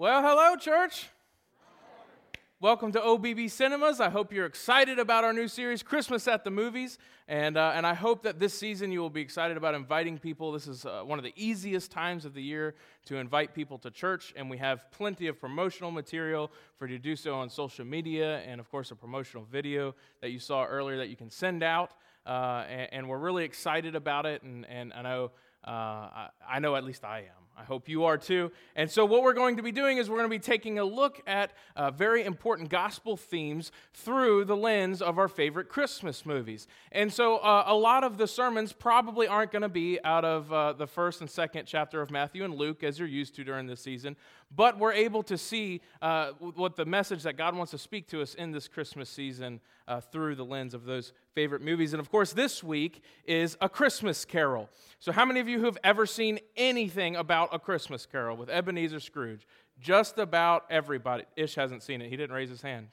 Well, hello, church. Welcome to OBB Cinemas. I hope you're excited about our new series, Christmas at the Movies. And, uh, and I hope that this season you will be excited about inviting people. This is uh, one of the easiest times of the year to invite people to church. And we have plenty of promotional material for you to do so on social media. And of course, a promotional video that you saw earlier that you can send out. Uh, and, and, we're really excited about it. And, and I, know, uh, I, I know at least I am. I hope you are too. And so, what we're going to be doing is we're going to be taking a look at uh, very important gospel themes through the lens of our favorite Christmas movies. And so, uh, a lot of the sermons probably aren't going to be out of uh, the first and second chapter of Matthew and Luke, as you're used to during this season, but we're able to see uh, what the message that God wants to speak to us in this Christmas season uh, through the lens of those favorite movies. And of course, this week is A Christmas Carol. So, how many of you have ever seen anything about A Christmas Carol with Ebenezer Scrooge? Just about everybody. Ish hasn't seen it, he didn't raise his hand.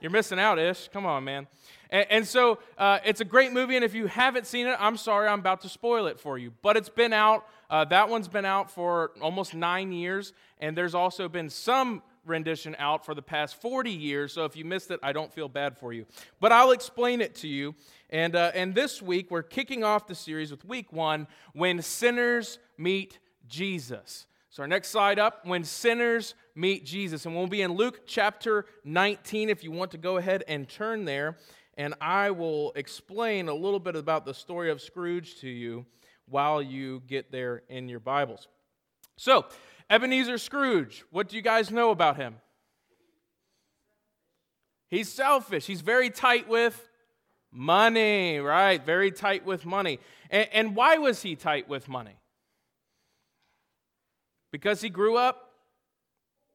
You're missing out, Ish. Come on, man. And, and so, uh, it's a great movie, and if you haven't seen it, I'm sorry, I'm about to spoil it for you. But it's been out. Uh, that one's been out for almost nine years, and there's also been some rendition out for the past 40 years, so if you missed it, I don't feel bad for you. But I'll explain it to you. And, uh, and this week, we're kicking off the series with week one When Sinners Meet Jesus. So, our next slide up When Sinners Meet Jesus. And we'll be in Luke chapter 19 if you want to go ahead and turn there. And I will explain a little bit about the story of Scrooge to you while you get there in your Bibles. So, Ebenezer Scrooge, what do you guys know about him? He's selfish. He's very tight with money, right? Very tight with money. And, and, why was he tight with money? Because he grew up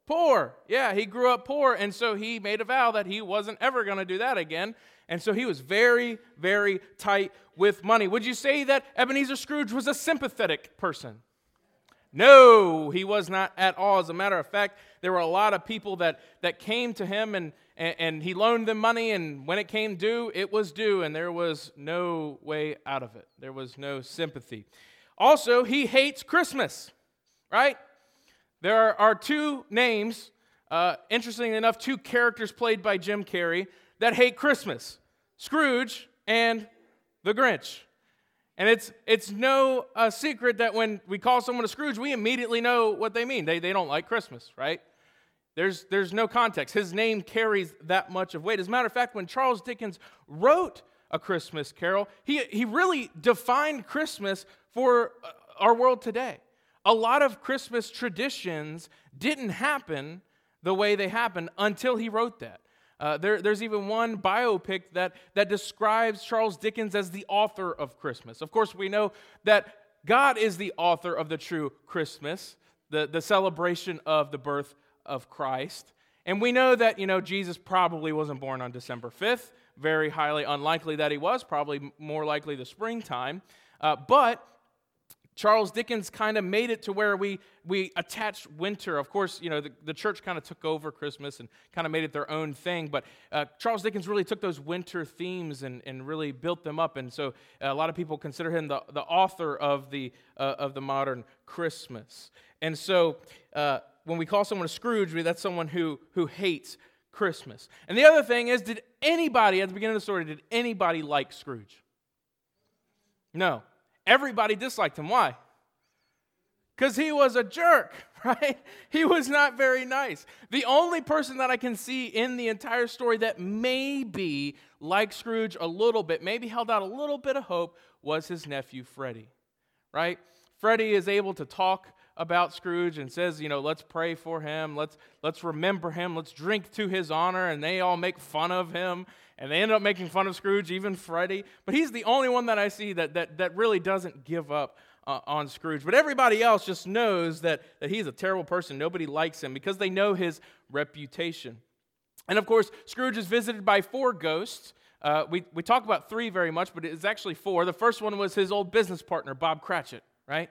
poor. Yeah, he grew up poor. And so he made a vow that he wasn't ever going to do that again. And so he was very, very tight with money. Would you say that Ebenezer Scrooge was a sympathetic person? No, he was not at all. As a matter of fact, there were a lot of people that, that came to him and, and, and, he loaned them money, and when it came due, it was due, and there was no way out of it. There was no sympathy. Also, he hates Christmas, right? There are, are two names, uh, interestingly enough, two characters played by Jim Carrey that hate Christmas Scrooge and the Grinch. And it's, it's no uh, secret that when we call someone a Scrooge, we immediately know what they mean. They, they don't like Christmas, right? There's, there's no context. His name carries that much of weight. As a matter of fact, when Charles Dickens wrote A Christmas Carol, he, he really defined Christmas for uh, our world today. A lot of Christmas traditions didn't happen the way they happened until he wrote that. Uh, there, there's even one biopic that, that describes Charles Dickens as the author of Christmas. Of course, we know that God is the author of the true Christmas, the, the celebration of the birth of Christ. And we know that, you know, Jesus probably wasn't born on December 5th. Very highly unlikely that he was, probably more likely the springtime. Uh, but Charles Dickens kind of made it to where we, we attached winter. Of course, you know, the, the church kind of took over Christmas and kind of made it their own thing. But uh, Charles Dickens really took those winter themes and, and really built them up. And so uh, a lot of people consider him the, the author of the, uh, of the modern Christmas. And so uh, when we call someone a Scrooge, we that's someone who, who hates Christmas. And the other thing is, did anybody, at the beginning of the story, did anybody like Scrooge? No. Everybody disliked him. Why? Because he was a jerk, right? He was not very nice. The only person that I can see in the entire story that maybe, like Scrooge a little bit, maybe held out a little bit of hope was his nephew Freddie, right? Freddie is able to talk about Scrooge and says, you know, let's pray for him, let's let's remember him, let's drink to his honor, and they all make fun of him and they end up making fun of Scrooge, even Freddie. But he's the only one that I see that, that, that really doesn't give up uh, on Scrooge. But everybody else just knows that, that he's a terrible person. Nobody likes him because they know his reputation. And of course, Scrooge is visited by four ghosts. Uh, we, we talk about three very much, but it's actually four. The first one was his old business partner, Bob Cratchit, right?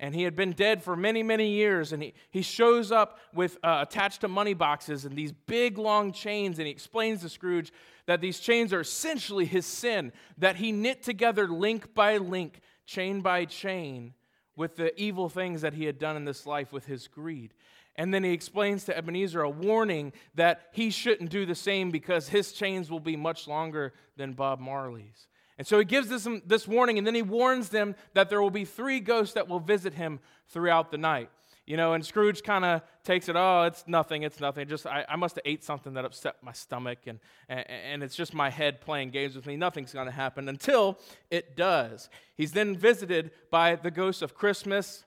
And he had been dead for many, many years. And he, he shows up with uh, attached to money boxes and these big, long chains. And he explains to Scrooge that these chains are essentially his sin, that he knit together link by link, chain by chain, with the evil things that he had done in this life with his greed. And then he explains to Ebenezer a warning that he shouldn't do the same because his chains will be much longer than Bob Marley's. And so he gives this, this warning, and then he warns them that there will be three ghosts that will visit him throughout the night. You know, and Scrooge kind of takes it, oh, it's nothing, it's nothing. Just I, I must have ate something that upset my stomach, and, and, and it's just my head playing games with me. Nothing's going to happen until it does. He's then visited by the ghost of Christmas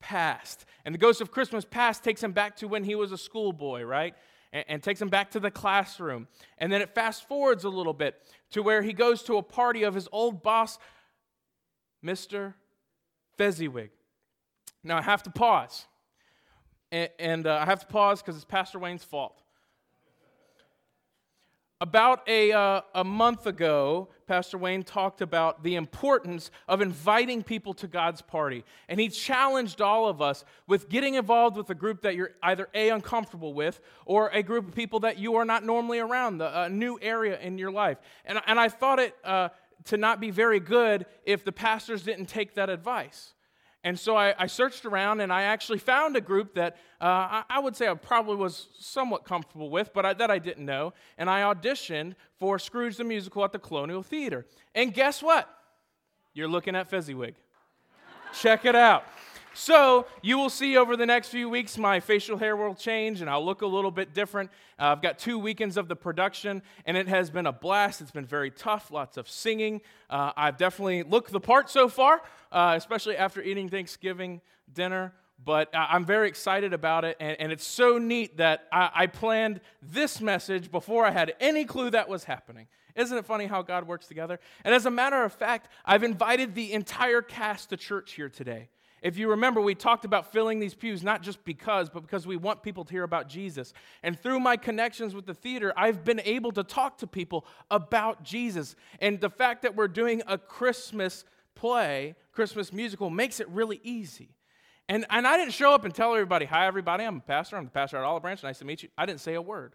past. And the ghost of Christmas past takes him back to when he was a schoolboy, right? And, and takes him back to the classroom. And then it fast forwards a little bit to where he goes to a party of his old boss, Mr. Fezziwig. Now, I have to pause. And, and uh, I have to pause because it's Pastor Wayne's fault. About a, uh, a month ago, Pastor Wayne talked about the importance of inviting people to God's party. And he challenged all of us with getting involved with a group that you're either A, uncomfortable with, or a group of people that you are not normally around, a new area in your life. And, and I thought it uh, to not be very good if the pastors didn't take that advice. And so I, I, searched around and I actually found a group that uh, I, I, would say I probably was somewhat comfortable with, but I, that I didn't know. And I auditioned for Scrooge the Musical at the Colonial Theater. And guess what? You're looking at Fezziwig. Check it out. So, you will see over the next few weeks my facial hair will change and I'll look a little bit different. Uh, I've got two weekends of the production and it has been a blast. It's been very tough, lots of singing. Uh, I've definitely looked the part so far, uh, especially after eating Thanksgiving dinner. But I'm very excited about it, and, and it's so neat that I, I planned this message before I had any clue that was happening. Isn't it funny how God works together? And as a matter of fact, I've invited the entire cast to church here today. If you remember, we talked about filling these pews not just because, but because we want people to hear about Jesus. And through my connections with the theater, I've been able to talk to people about Jesus. And the fact that we're doing a Christmas play, Christmas musical, makes it really easy. And, and I didn't show up and tell everybody, Hi, everybody, I'm a pastor. I'm the pastor at Olive Branch. Nice to meet you. I didn't say a word.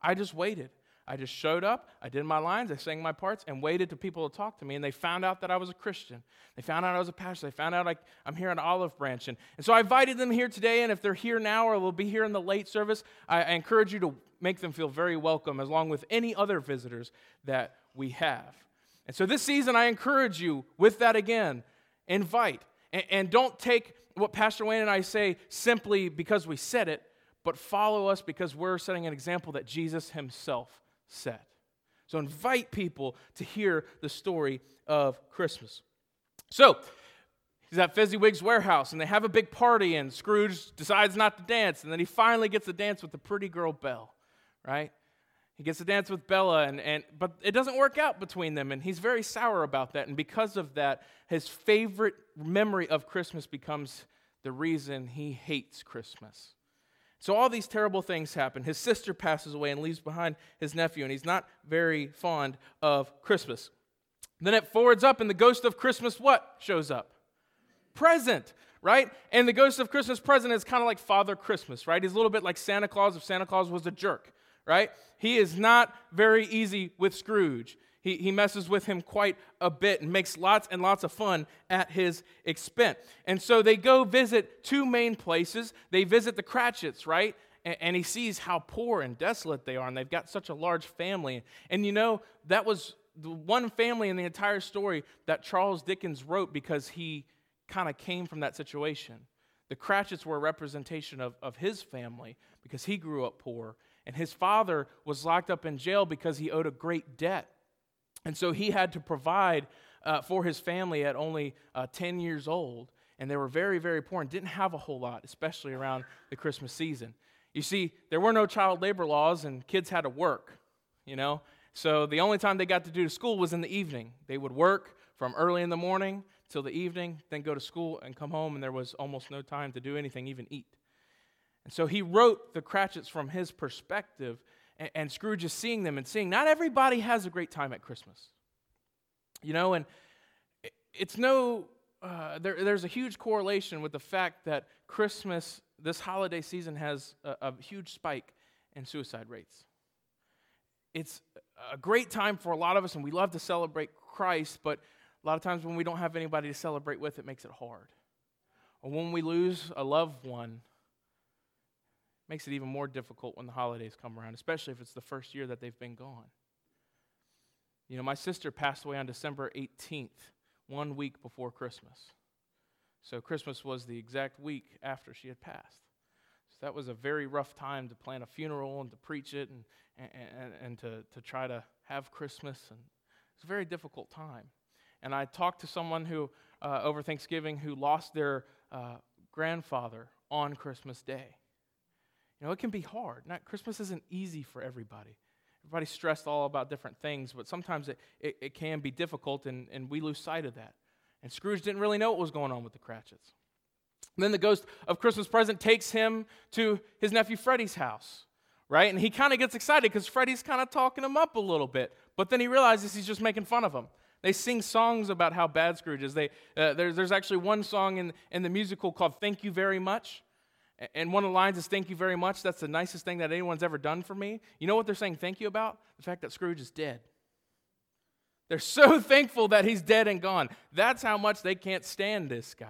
I just waited. I just showed up, I did my lines, I sang my parts, and waited for people to talk to me. And they found out that I was a Christian. They found out I was a pastor. They found out I, am here at Olive Branch. And, and so I invited them here today. And if they're here now or they'll be here in the late service, I, I encourage you to make them feel very welcome, along with any other visitors that we have. And so this season, I encourage you with that again invite. And, and don't take what Pastor Wayne and I say simply because we said it, but follow us because we're setting an example that Jesus himself set. So invite people to hear the story of Christmas. So he's at Fezziwig's warehouse and they have a big party, and Scrooge decides not to dance. And then he finally gets to dance with the pretty girl Belle, right? He gets to dance with Bella, and, and, but it doesn't work out between them, and he's very sour about that. And because of that, his favorite memory of Christmas becomes the reason he hates Christmas. So all these terrible things happen. His sister passes away and leaves behind his nephew, and he's not very fond of Christmas. Then it forwards up, and the ghost of Christmas what shows up? Present, right? And the ghost of Christmas present is kind of like Father Christmas, right? He's a little bit like Santa Claus if Santa Claus was a jerk, right? He is not very easy with Scrooge. He, he messes with him quite a bit and makes lots and lots of fun at his expense. And so they go visit two main places. They visit the Cratchits, right? And, and he sees how poor and desolate they are, and they've got such a large family. And you know, that was the one family in the entire story that Charles Dickens wrote because he kind of came from that situation. The Cratchits were a representation of, of his family because he grew up poor. And his father was locked up in jail because he owed a great debt. And so he had to provide uh, for his family at only uh, 10 years old. And they were very, very poor and didn't have a whole lot, especially around the Christmas season. You see, there were no child labor laws and kids had to work, you know? So the only time they got to do school was in the evening. They would work from early in the morning till the evening, then go to school and come home, and there was almost no time to do anything, even eat. And so he wrote the Cratchits from his perspective and, and Scrooge is seeing them and seeing not everybody has a great time at Christmas. You know, and it's no, uh, there, there's a huge correlation with the fact that Christmas, this holiday season, has a, a huge spike in suicide rates. It's a great time for a lot of us, and we love to celebrate Christ, but a lot of times when we don't have anybody to celebrate with, it makes it hard. Or when we lose a loved one, Makes it even more difficult when the holidays come around, especially if it's the first year that they've been gone. You know, my sister passed away on December 18th, one week before Christmas. So Christmas was the exact week after she had passed. So that was a very rough time to plan a funeral and to preach it and, and, and to, to try to have Christmas. And it's a very difficult time. And I talked to someone who, uh, over Thanksgiving, who lost their uh, grandfather on Christmas Day. You know, it can be hard. Not, Christmas isn't easy for everybody. Everybody's stressed all about different things, but sometimes it, it, it can be difficult, and, and we lose sight of that. And Scrooge didn't really know what was going on with the Cratchits. And then the ghost of Christmas present takes him to his nephew Freddy's house, right? And he kind of gets excited because Freddy's kind of talking him up a little bit. But then he realizes he's just making fun of him. They sing songs about how bad Scrooge is. They, uh, there's, there's actually one song in, in the musical called Thank You Very Much. And one of the lines is, Thank you very much. That's the nicest thing that anyone's ever done for me. You know what they're saying thank you about? The fact that Scrooge is dead. They're so thankful that he's dead and gone. That's how much they can't stand this guy.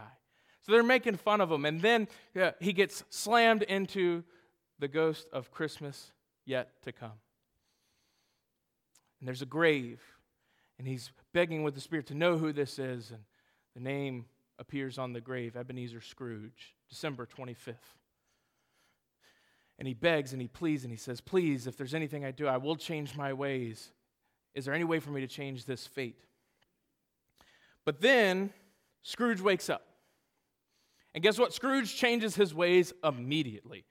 So they're making fun of him. And then uh, he gets slammed into the ghost of Christmas yet to come. And there's a grave. And he's begging with the Spirit to know who this is. And the name appears on the grave Ebenezer Scrooge, December 25th. And he begs and he pleads and he says, Please, if there's anything I do, I will change my ways. Is there any way for me to change this fate? But then Scrooge wakes up. And guess what? Scrooge changes his ways immediately.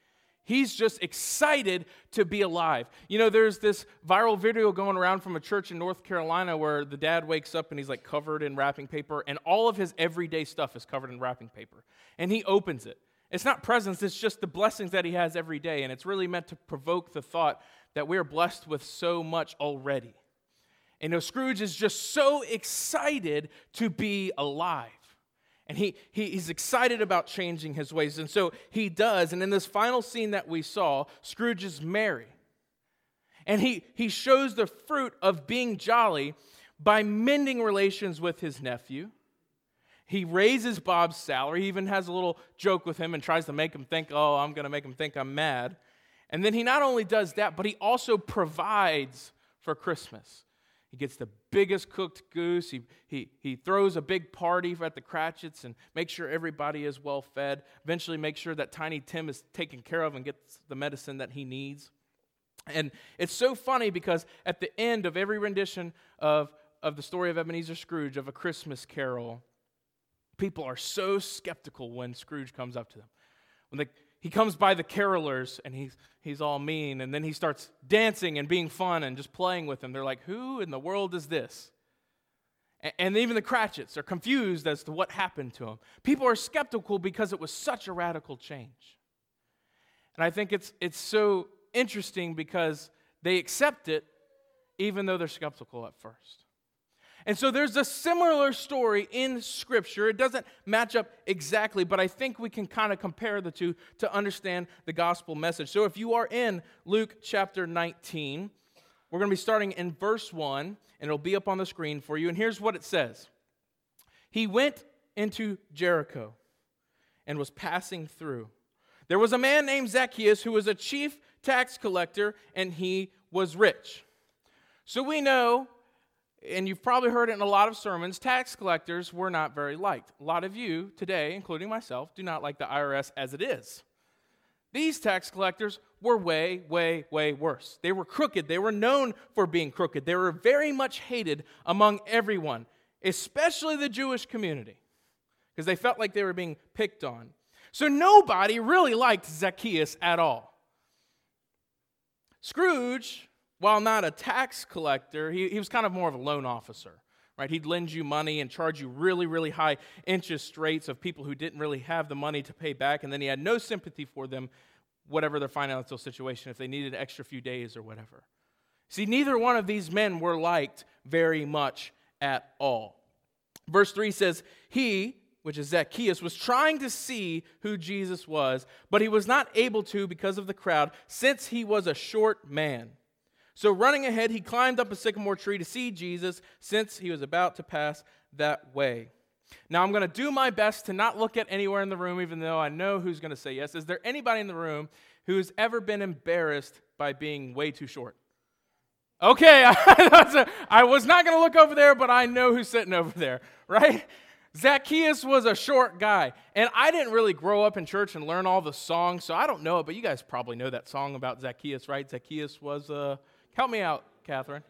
He's just excited to be alive. You know, there's this viral video going around from a church in North Carolina where the dad wakes up and he's like covered in wrapping paper, and all of his everyday stuff is covered in wrapping paper. And he opens it. It's not presents, it's just the blessings that he has every day. And it's really meant to provoke the thought that we are blessed with so much already. And you know, Scrooge is just so excited to be alive. And he, he, he's excited about changing his ways. And so he does. And in this final scene that we saw, Scrooge is merry. And he, he shows the fruit of being jolly by mending relations with his nephew he raises Bob's salary. He even has a little joke with him and tries to make him think, oh, I'm going to make him think I'm mad. And then he not only does that, but he also provides for Christmas. He gets the biggest cooked goose. He, he, he throws a big party at the Cratchits and makes sure everybody is well fed. Eventually, make sure that Tiny Tim is taken care of and gets the medicine that he needs. And it's so funny because at the end of every rendition of, of the story of Ebenezer Scrooge, of A Christmas Carol, people are so skeptical when Scrooge comes up to them. When the, he comes by the carolers and he's, he's all mean, and then he starts dancing and being fun and just playing with them. They're like, Who in the world is this? And, and even the Cratchits are confused as to what happened to him. People are skeptical because it was such a radical change. And I think it's, it's so interesting because they accept it even though they're skeptical at first. And so there's a similar story in Scripture. It doesn't match up exactly, but I think we can kind of compare the two to understand the gospel message. So if you are in Luke chapter 19, we're going to be starting in verse 1, and it'll be up on the screen for you. And here's what it says He went into Jericho and was passing through. There was a man named Zacchaeus who was a chief tax collector, and he was rich. So we know and you've probably heard it in a lot of sermons, tax collectors were not very liked. A lot of you today, including myself, do not like the IRS as it is. These tax collectors were way, way, way worse. They were crooked. They were known for being crooked. They were very much hated among everyone, especially the Jewish community, because they felt like they were being picked on. So nobody really liked Zacchaeus at all. Scrooge while not a tax collector, he, he was kind of more of a loan officer, right? He'd lend you money and charge you really, really high interest rates of people who didn't really have the money to pay back, and then he had no sympathy for them, whatever their financial situation, if they needed an extra few days or whatever. See, neither one of these men were liked very much at all. Verse 3 says, He, which is Zacchaeus, was trying to see who Jesus was, but he was not able to because of the crowd, since he was a short man. So, running ahead, he climbed up a sycamore tree to see Jesus since he was about to pass that way. Now, I'm going to do my best to not look at anywhere in the room, even though I know who's going to say yes. Is there anybody in the room who's ever been embarrassed by being way too short? Okay, I was not going to look over there, but I know who's sitting over there, right? Zacchaeus was a short guy. And I didn't really grow up in church and learn all the songs, so I don't know it, but you guys probably know that song about Zacchaeus, right? Zacchaeus was, uh, help me out, Catherine.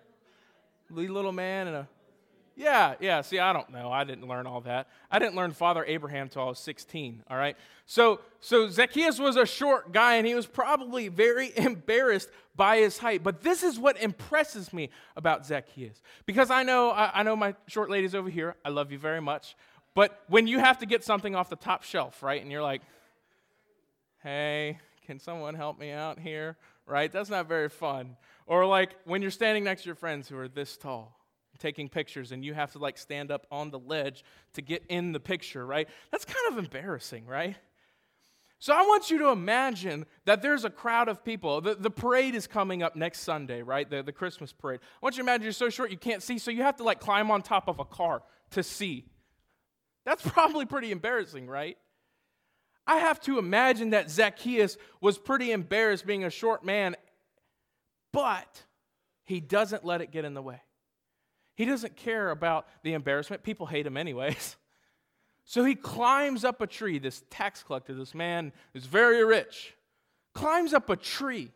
The little man and a yeah, yeah. See, I don't know. I didn't learn all that. I didn't learn Father Abraham until I was 16, all right? So, so Zacchaeus was a short guy and he was probably very embarrassed by his height. But this is what impresses me about Zacchaeus. Because I know I, I know my short ladies over here. I love you very much. But when you have to get something off the top shelf, right? And you're like, "Hey, can someone help me out here?" Right? That's not very fun. Or like when you're standing next to your friends who are this tall taking pictures and you have to like stand up on the ledge to get in the picture, right? That's kind of embarrassing, right? So I want you to imagine that there's a crowd of people. The, the parade is coming up next Sunday, right? The, the Christmas parade. I want you to imagine you're so short you can't see, so you have to like climb on top of a car to see. That's probably pretty embarrassing, right? I have to imagine that Zacchaeus was pretty embarrassed being a short man, but he doesn't let it get in the way. He doesn't care about the embarrassment. People hate him, anyways. So he climbs up a tree, this tax collector, this man who's very rich, climbs up a tree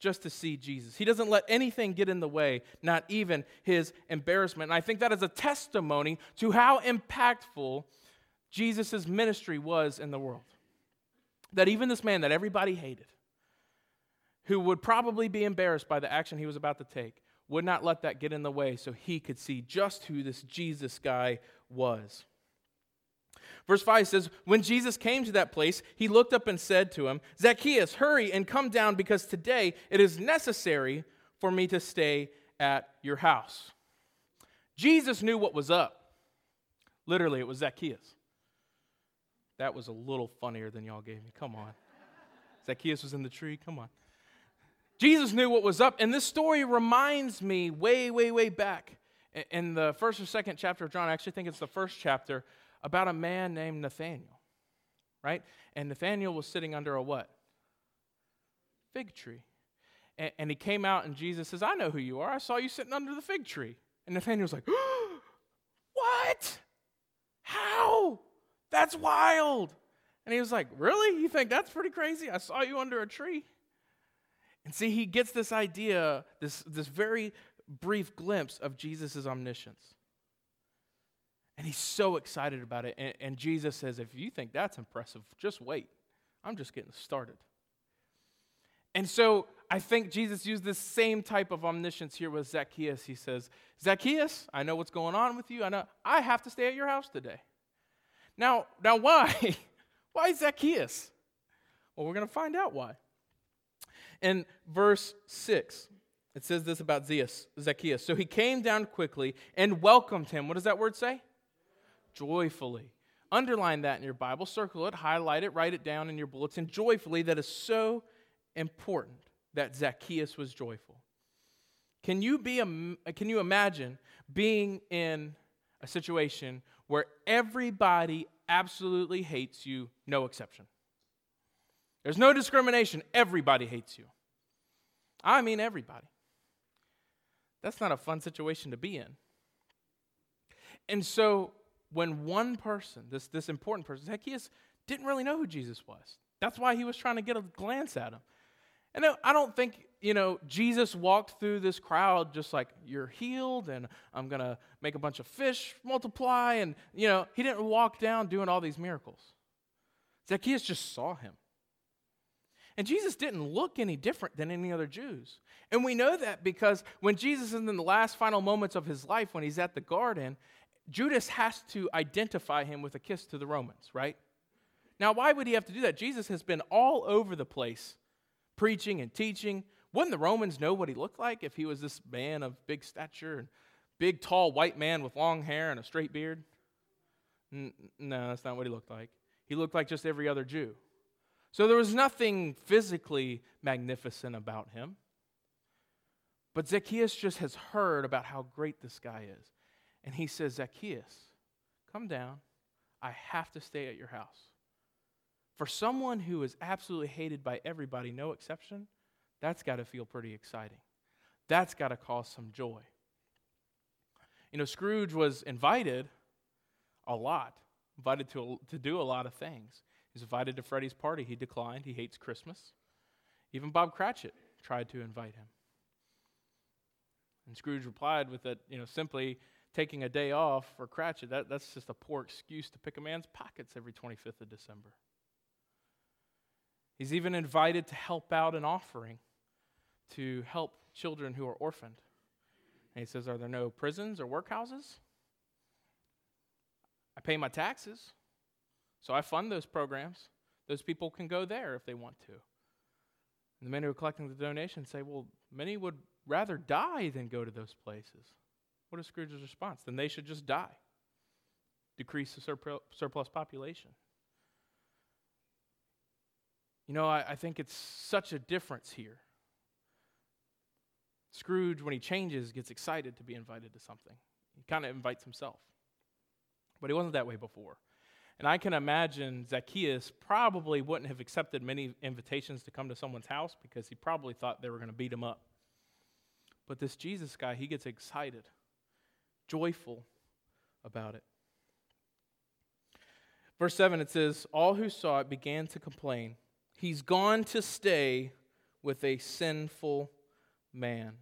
just to see Jesus. He doesn't let anything get in the way, not even his embarrassment. And I think that is a testimony to how impactful Jesus' ministry was in the world. That even this man that everybody hated, who would probably be embarrassed by the action he was about to take, would not let that get in the way so he could see just who this Jesus guy was. Verse 5 says, When Jesus came to that place, he looked up and said to him, Zacchaeus, hurry and come down because today it is necessary for me to stay at your house. Jesus knew what was up. Literally, it was Zacchaeus. That was a little funnier than y'all gave me. Come on. Zacchaeus was in the tree. Come on. Jesus knew what was up. And this story reminds me way, way, way back in the first or second chapter of John. I actually think it's the first chapter about a man named Nathaniel, right? And Nathaniel was sitting under a what? Fig tree. And, and he came out, and Jesus says, I know who you are. I saw you sitting under the fig tree. And Nathaniel's like, What? How? That's wild. And he was like, Really? You think that's pretty crazy? I saw you under a tree. And see, he gets this idea, this, this very brief glimpse of Jesus' omniscience. And he's so excited about it. And, and, Jesus says, If you think that's impressive, just wait. I'm just getting started. And so I think Jesus used this same type of omniscience here with Zacchaeus. He says, Zacchaeus, I know what's going on with you. I know I have to stay at your house today. Now, now why? why Zacchaeus? Well, we're going to find out why. In verse 6, it says this about Zacchaeus. So he came down quickly and welcomed him. What does that word say? Joyfully. Underline that in your Bible, circle it, highlight it, write it down in your bulletin. Joyfully, that is so important that Zacchaeus was joyful. Can you, be a, can you imagine being in a situation where everybody absolutely hates you, no exception? There's no discrimination. Everybody hates you. I mean, everybody. That's not a fun situation to be in. And so, when one person, this, this important person, Zacchaeus, didn't really know who Jesus was, that's why he was trying to get a glance at him. And I don't think, you know, Jesus walked through this crowd just like, you're healed and I'm going to make a bunch of fish multiply. And, you know, he didn't walk down doing all these miracles. Zacchaeus just saw him. And Jesus didn't look any different than any other Jews. And we know that because when Jesus is in the last final moments of his life, when he's at the garden, Judas has to identify him with a kiss to the Romans, right? Now, why would he have to do that? Jesus has been all over the place preaching and teaching. Wouldn't the Romans know what he looked like if he was this man of big stature and big, tall, white man with long hair and a straight beard? No, that's not what he looked like. He looked like just every other Jew. So there was nothing physically magnificent about him. But Zacchaeus just has heard about how great this guy is. And he says, Zacchaeus, come down. I have to stay at your house. For someone who is absolutely hated by everybody, no exception, that's got to feel pretty exciting. That's got to cause some joy. You know, Scrooge was invited a lot, invited to, to do a lot of things. He was invited to Freddie's party. He declined. He hates Christmas. Even Bob Cratchit tried to invite him. And Scrooge replied with that, you know, simply taking a day off for Cratchit, that, that's just a poor excuse to pick a man's pockets every 25th of December. He's even invited to help out an offering to help children who are orphaned. And he says, Are there no prisons or workhouses? I pay my taxes, so I fund those programs. Those people can go there if they want to. And the men who are collecting the donations say, Well, many would rather die than go to those places. What is Scrooge's response? Then they should just die, decrease the surplus population. You know, I, I think it's such a difference here. Scrooge, when he changes, gets excited to be invited to something. He kind of invites himself. But he wasn't that way before. And I can imagine Zacchaeus probably wouldn't have accepted many invitations to come to someone's house because he probably thought they were going to beat him up. But this Jesus guy, he gets excited, joyful about it. Verse 7, it says, All who saw it began to complain. He's gone to stay with a sinful man.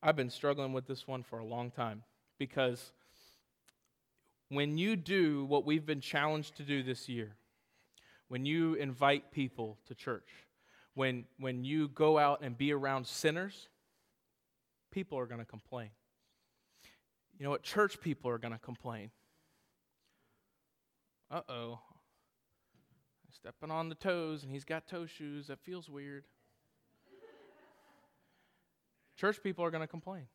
I've been struggling with this one for a long time because when you do what we've been challenged to do this year, when you invite people to church, when, when you go out and be around sinners, people are going to complain. You know what? Church people are going to complain. Uh oh. Stepping on the toes and he's got toe shoes. That feels weird. Church people are going to complain.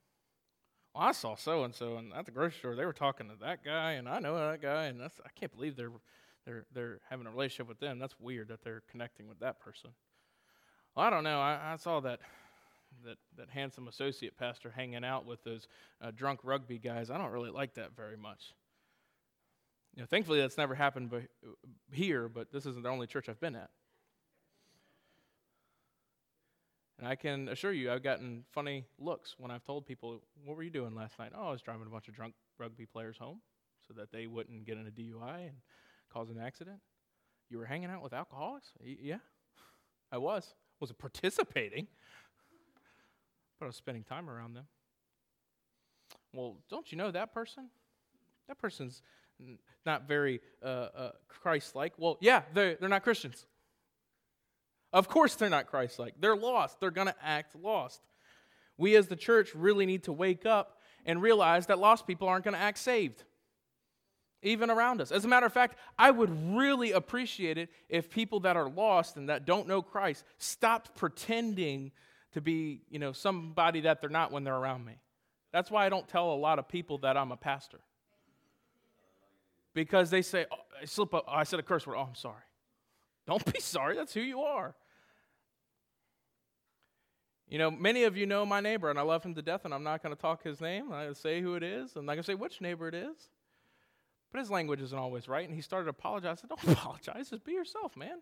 Well, I saw so and so, and at the grocery store, they were talking to that guy, and I know that guy, and that's, I can't believe they're, they're, they're having a relationship with them. That's weird that they're connecting with that person. Well, I don't know. I, I saw that, that, that handsome associate pastor hanging out with those uh, drunk rugby guys. I don't really like that very much. You know, thankfully, that's never happened by, here, but this isn't the only church I've been at. And I can assure you, I've gotten funny looks when I've told people, What were you doing last night? Oh, I was driving a bunch of drunk rugby players home so that they wouldn't get in a DUI and cause an accident. You were hanging out with alcoholics? Yeah, I was. Wasn't participating, but I was spending time around them. Well, don't you know that person? That person's not very uh, uh, Christ like. Well, yeah, they're, they're not Christians. Of course, they're not Christ like. They're lost. They're going to act lost. We as the church really need to wake up and realize that lost people aren't going to act saved, even around us. As a matter of fact, I would really appreciate it if people that are lost and that don't know Christ stopped pretending to be, you know, somebody that they're not when they're around me. That's why I don't tell a lot of people that I'm a pastor. Because they say, oh, I slip up, I said a curse word, oh, I'm sorry. Don't be sorry, that's who you are. You know, many of you know my neighbor, and I love him to death, and I'm not going to talk his name. I'm not going to say who it is. I'm not going to say which neighbor it is. But his language isn't always right, and he started said, Don't apologize, just be yourself, man.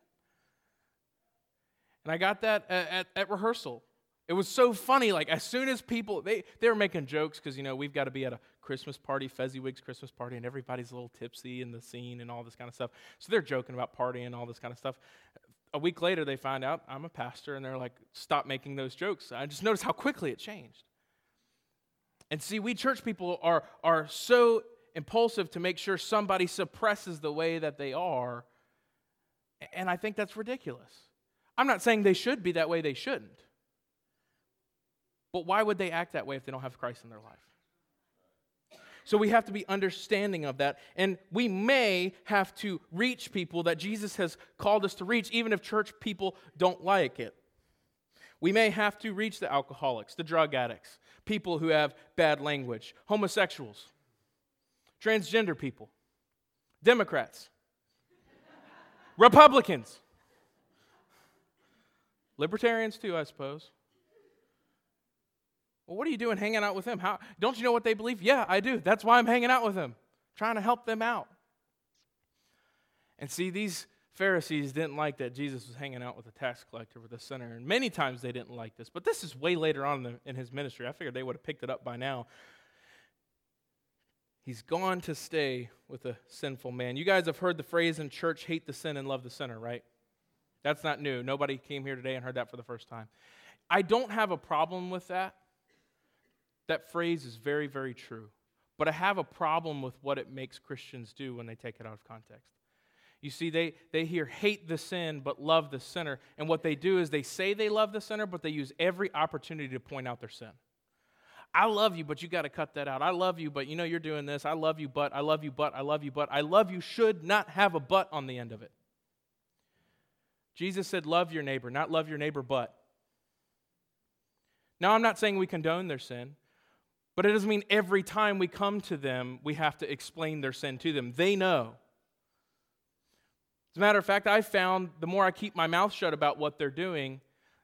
And I got that at, at, at rehearsal. It was so funny. Like, as soon as people, they, they were making jokes because, you know, we've got to be at a Christmas party, Fezziwig's Christmas party, and everybody's a little tipsy in the scene and all this kind of stuff. So they're joking about partying and all this kind of stuff. A week later, they find out I'm a pastor, and they're like, stop making those jokes. I just noticed how quickly it changed. And see, we church people are, are so impulsive to make sure somebody suppresses the way that they are. And I think that's ridiculous. I'm not saying they should be that way, they shouldn't. But why would they act that way if they don't have Christ in their life? So we have to be understanding of that. And we may have to reach people that Jesus has called us to reach, even if church people don't like it. We may have to reach the alcoholics, the drug addicts, people who have bad language, homosexuals, transgender people, Democrats, Republicans, libertarians too, I suppose. Well, what are you doing hanging out with them? How, don't you know what they believe? Yeah, I do. That's why I'm hanging out with them, trying to help them out. And see, these Pharisees didn't like that Jesus was hanging out with a tax collector, with a sinner. And many times they didn't like this. But this is way later on in, the, in his ministry. I figured they would have picked it up by now. He's gone to stay with a sinful man. You guys have heard the phrase in church hate the sin and love the sinner, right? That's not new. Nobody came here today and heard that for the first time. I don't have a problem with that. That phrase is very, very true. But I have a problem with what it makes Christians do when they take it out of context. You see, they, they hear hate the sin but love the sinner. And what they do is they say they love the sinner, but they use every opportunity to point out their sin. I love you, but you got to cut that out. I love you, but you know you're doing this. I love you, but I love you, but I love you, but I love you should not have a but on the end of it. Jesus said, Love your neighbor, not love your neighbor, but. Now, I'm not saying we condone their sin, but it doesn't mean every time we come to them, we have to explain their sin to them. They know. As a matter of fact, I found the more I keep my mouth shut about what they're doing,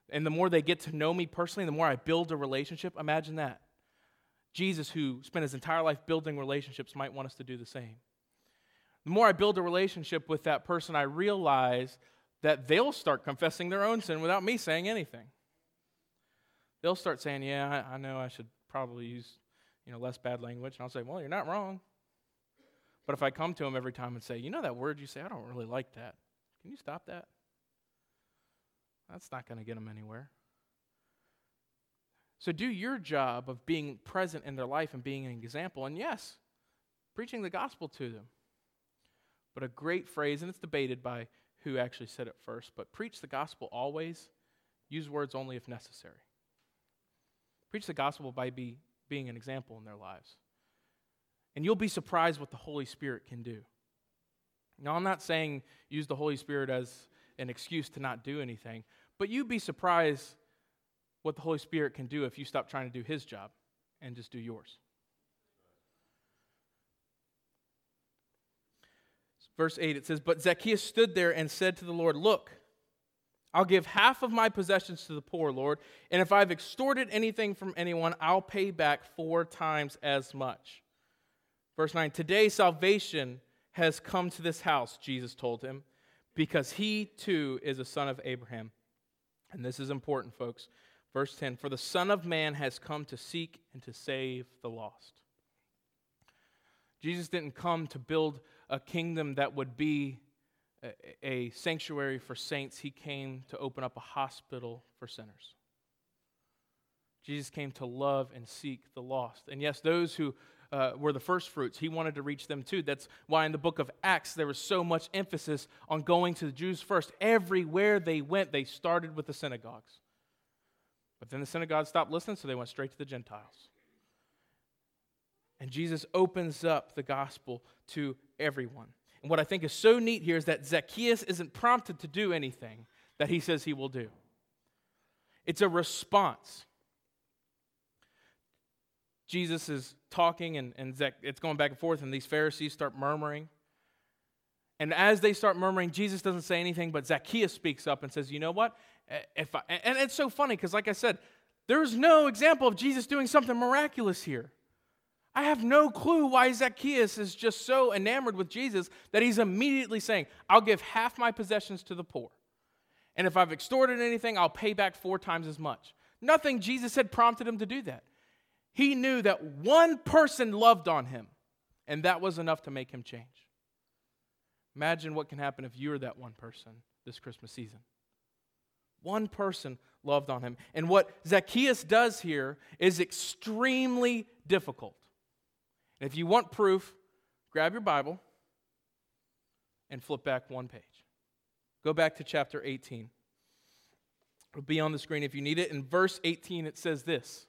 and the more they get to know me personally, the more I build a relationship. Imagine that. Jesus, who spent his entire life building relationships, might want us to do the same. The more I build a relationship with that person, I realize that they'll start confessing their own sin without me saying anything. They'll start saying, Yeah, I, I know I should probably use you know, less bad language. And I'll say, Well, you're not wrong. But if I come to him every time and say, You know that word you say, I don't really like that. Can you stop that? That's not going to get them anywhere. So do your job of being present in their life and being an example. And yes, preaching the gospel to them. But a great phrase, and it's debated by who actually said it first, but preach the gospel always, use words only if necessary. Preach the gospel by be, being an example in their lives. And you'll be surprised what the Holy Spirit can do. Now, I'm not saying use the Holy Spirit as an excuse to not do anything, but you'd be surprised what the Holy Spirit can do if you stop trying to do His job and just do yours. Verse 8, it says, But Zacchaeus stood there and said to the Lord, Look, I'll give half of my possessions to the poor, Lord, and if I've extorted anything from anyone, I'll pay back four times as much. Verse 9, Today salvation has come to this house, Jesus told him, because he too is a son of Abraham. And this is important, folks. Verse 10 For the Son of Man has come to seek and to save the lost. Jesus didn't come to build a kingdom that would be a, sanctuary for saints, he came to open up a hospital for sinners. Jesus came to love and seek the lost. And yes, those who uh, were the first fruits. He wanted to reach them too. That's why in the book of Acts there was so much emphasis on going to the Jews first. Everywhere they went, they started with the synagogues. But then the synagogues stopped listening, so they went straight to the Gentiles. And Jesus opens up the gospel to everyone. And what I think is so neat here is that Zacchaeus isn't prompted to do anything that he says he will do, it's a response. Jesus is talking, and, and Zac, it's going back and forth, and these Pharisees start murmuring. And as they start murmuring, Jesus doesn't say anything, but Zacchaeus speaks up and says, You know what? Eh, if I, and it's so funny because, like I said, there's no example of Jesus doing something miraculous here. I have no clue why Zacchaeus is just so enamored with Jesus that he's immediately saying, I'll give half my possessions to the poor. And if I've extorted anything, I'll pay back four times as much. Nothing Jesus had prompted him to do that. He knew that one person loved on him, and that was enough to make him change. Imagine what can happen if you're that one person this Christmas season. One person loved on him. And what Zacchaeus does here is extremely difficult. And if you want proof, grab your Bible and flip back one page. Go back to chapter 18. It'll be on the screen if you need it. In verse 18, it says this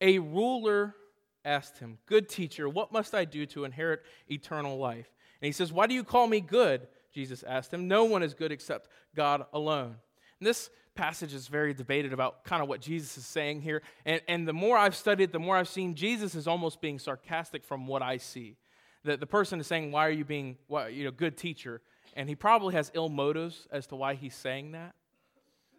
a ruler asked him, Good teacher, what must I do to inherit eternal life? And he says, Why do you call me good? Jesus asked him. No one is good except God alone. And this passage is very debated about kind of what Jesus is saying here. And, and the more I've studied, the more I've seen Jesus is almost being sarcastic from what I see. That the person is saying, Why are you being, why, you know, good teacher? And he probably has ill motives as to why he's saying that.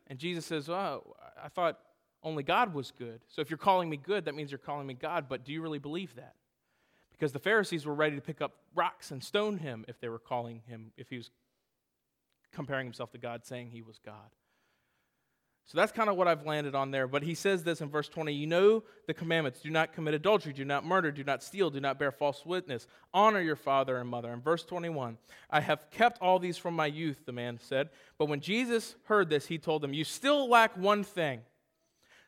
And Jesus says, Well, I thought only God was good. So if you're calling me good, that means you're calling me God. But do you really believe that? Because the Pharisees were ready to pick up rocks and stone him if they were calling him, if he was comparing himself to God, saying he was God. So that's kind of what I've landed on there. But he says this in verse 20 You know the commandments do not commit adultery, do not murder, do not steal, do not bear false witness, honor your father and mother. In verse 21, I have kept all these from my youth, the man said. But when Jesus heard this, he told them, You still lack one thing.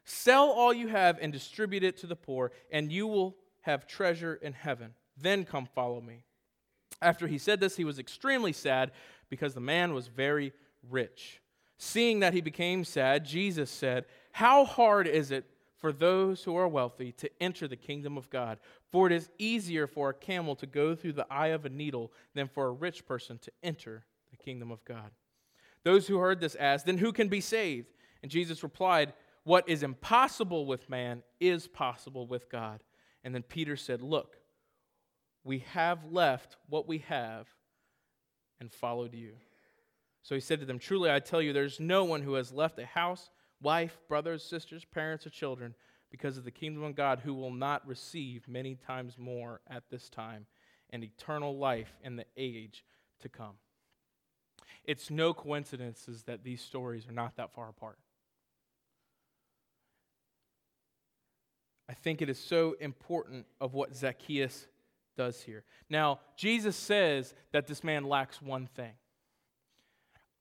Sell all you have and distribute it to the poor, and you will have treasure in heaven. Then come follow me. After he said this, he was extremely sad because the man was very rich. Seeing that he became sad, Jesus said, How hard is it for those who are wealthy to enter the kingdom of God? For it is easier for a camel to go through the eye of a needle than for a rich person to enter the kingdom of God. Those who heard this asked, Then who can be saved? And Jesus replied, What is impossible with man is possible with God. And then Peter said, Look, we have left what we have and followed you. So he said to them, Truly I tell you, there's no one who has left a house, wife, brothers, sisters, parents, or children because of the kingdom of God who will not receive many times more at this time and eternal life in the age to come. It's no coincidence that these stories are not that far apart. I think it is so important of what Zacchaeus does here. Now, Jesus says that this man lacks one thing.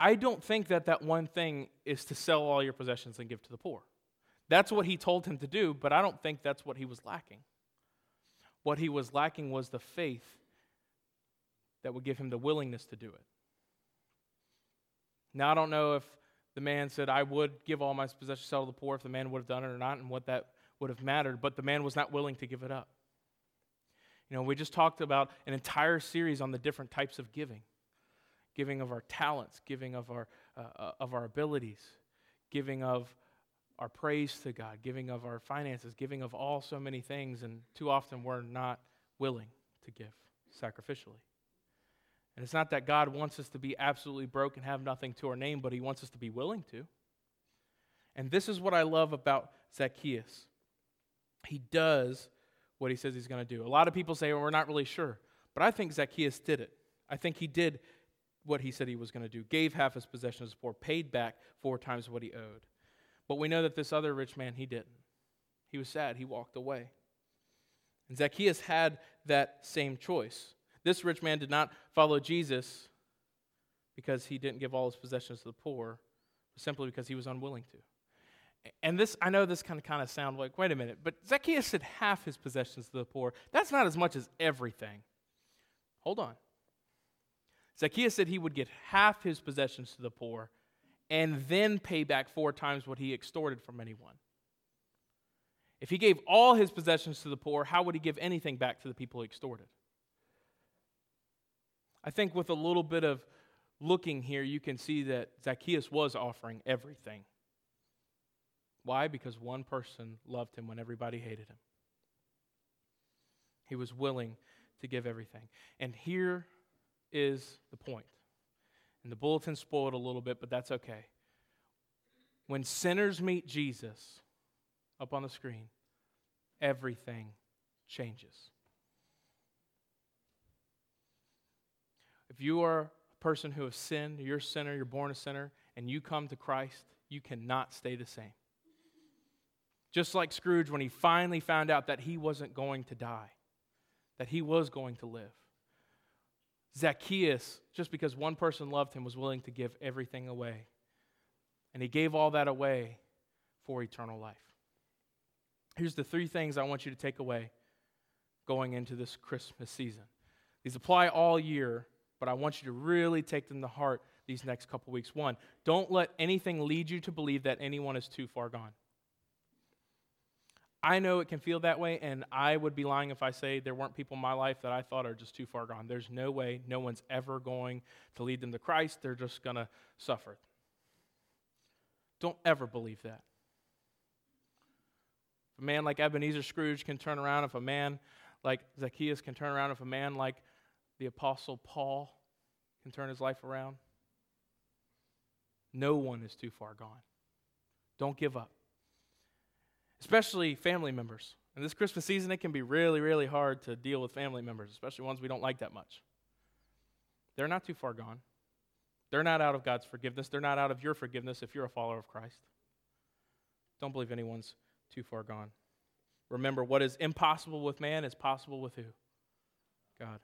I don't think that that one thing is to sell all your possessions and give to the poor. That's what he told him to do, but I don't think that's what he was lacking. What he was lacking was the faith that would give him the willingness to do it. Now, I don't know if the man said, I would give all my possessions, to the poor, if the man would have done it or not, and what that would have mattered, but the man was not willing to give it up. You know, we just talked about an entire series on the different types of giving giving of our talents, giving of our, uh, uh, of our abilities, giving of our praise to God, giving of our finances, giving of all so many things, and too often we're not willing to give sacrificially. And it's not that God wants us to be absolutely broke and have nothing to our name, but He wants us to be willing to. And this is what I love about Zacchaeus. He does what he says he's going to do. A lot of people say, well, we're not really sure. But I think Zacchaeus did it. I think he did what he said he was going to do, gave half his possessions to the poor, paid back four times what he owed. But we know that this other rich man, he didn't. He was sad, he walked away. And Zacchaeus had that same choice. This rich man did not follow Jesus because he didn't give all his possessions to the poor, simply because he was unwilling to. And this, I know this kind of kind of sound like, wait a minute, but Zacchaeus said half his possessions to the poor. That's not as much as everything. Hold on. Zacchaeus said he would get half his possessions to the poor and then pay back four times what he extorted from anyone. If he gave all his possessions to the poor, how would he give anything back to the people he extorted? I think with a little bit of looking here, you can see that Zacchaeus was offering everything. Why? Because one person loved him when everybody hated him. He was willing to give everything. And here is the point. And the bulletin spoiled a little bit, but that's okay. When sinners meet Jesus, up on the screen, everything changes. If you are a person who has sinned, you're a sinner, you're born a sinner, and you come to Christ, you cannot stay the same. Just like Scrooge when he finally found out that he wasn't going to die, that he was going to live. Zacchaeus, just because one person loved him, was willing to give everything away. And he gave all that away for eternal life. Here's the three things I want you to take away going into this Christmas season. These apply all year, but I want you to really take them to heart these next couple weeks. One, don't let anything lead you to believe that anyone is too far gone. I know it can feel that way, and I would be lying if I say there weren't people in my life that I thought are just too far gone. There's no way no one's ever going to lead them to Christ. They're just going to suffer. Don't ever believe that. If a man like Ebenezer Scrooge can turn around, if a man like Zacchaeus can turn around, if a man like the Apostle Paul can turn his life around, no one is too far gone. Don't give up especially family members. In this Christmas season, it can be really, really hard to deal with family members, especially ones we don't like that much. They're not too far gone. They're not out of God's forgiveness. They're not out of your forgiveness if you're a follower of Christ. Don't believe anyone's too far gone. Remember, what is impossible with man is possible with who? God.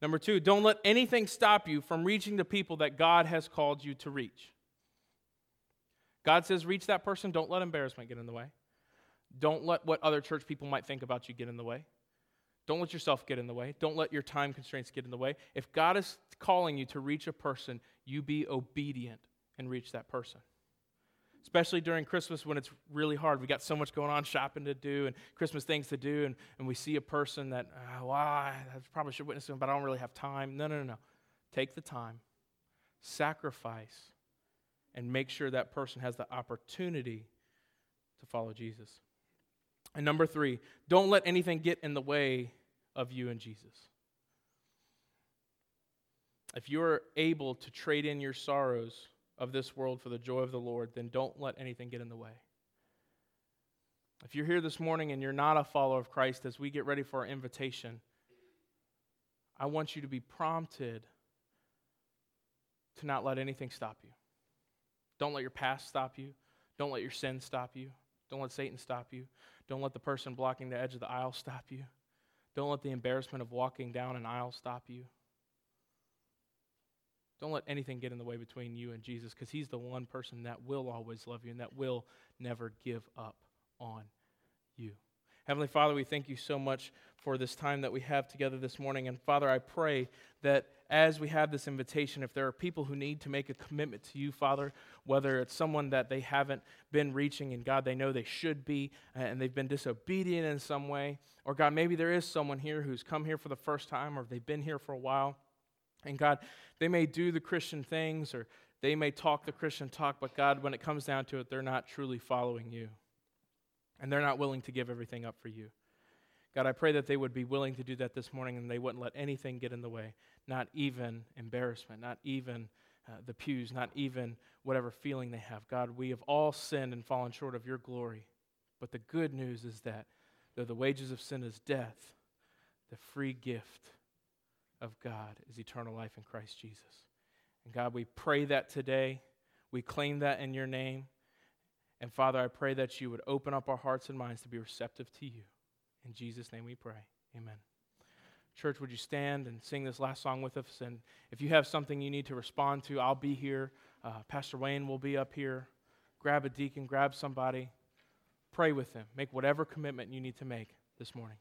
Number two, don't let anything stop you from reaching the people that God has called you to reach. God says, reach that person. Don't let embarrassment get in the way. Don't let what other church people might think about you get in the way. Don't let yourself get in the way. Don't let your time constraints get in the way. If God is calling you to reach a person, you be obedient and reach that person especially during Christmas when it's really hard. We got so much going on, shopping to do and Christmas things to do, and, and we see a person that, ah, oh, well, I probably should witness them, but I don't really have time. No, no, no, no. Take the time, sacrifice, and make sure that person has the opportunity to follow Jesus. And number three, don't let anything get in the way of you and Jesus. If you're able to trade in your sorrows of this world for the joy of the Lord, then don't let anything get in the way. If you're here this morning and you're not a follower of Christ, as we get ready for our invitation, I want you to be prompted to not let anything stop you. Don't let your past stop you. Don't let your sin stop you. Don't let Satan stop you. Don't let the person blocking the edge of the aisle stop you. Don't let the embarrassment of walking down an aisle stop you. Don't let anything get in the way between you and Jesus because He's the one person that will always love you and that will never give up on you. Heavenly Father, we thank you so much for this time that we have together this morning. And Father, I pray that as we have this invitation, if there are people who need to make a commitment to you, Father, whether it's someone that they haven't been reaching and God, they know they should be uh, and they've been disobedient in some way, or God, maybe there is someone here who's come here for the first time or they've been here for a while. And God, they may do the Christian things or they may talk the Christian talk, but God, when it comes down to it, they're not truly following you. And they're not willing to give everything up for you. God, I pray that they would be willing to do that this morning and they wouldn't let anything get in the way, not even embarrassment, not even uh, the pews, not even whatever feeling they have. God, we have all sinned and fallen short of your glory. But the good news is that though the wages of sin is death, the free gift of God is eternal life in Christ Jesus. And God, we pray that today. We claim that in your name. And Father, I pray that you would open up our hearts and minds to be receptive to you. In Jesus' name we pray. Amen. Church, would you stand and sing this last song with us? And if you have something you need to respond to, I'll be here. Uh, Pastor Wayne will be up here. Grab a deacon, grab somebody, pray with them. Make whatever commitment you need to make this morning.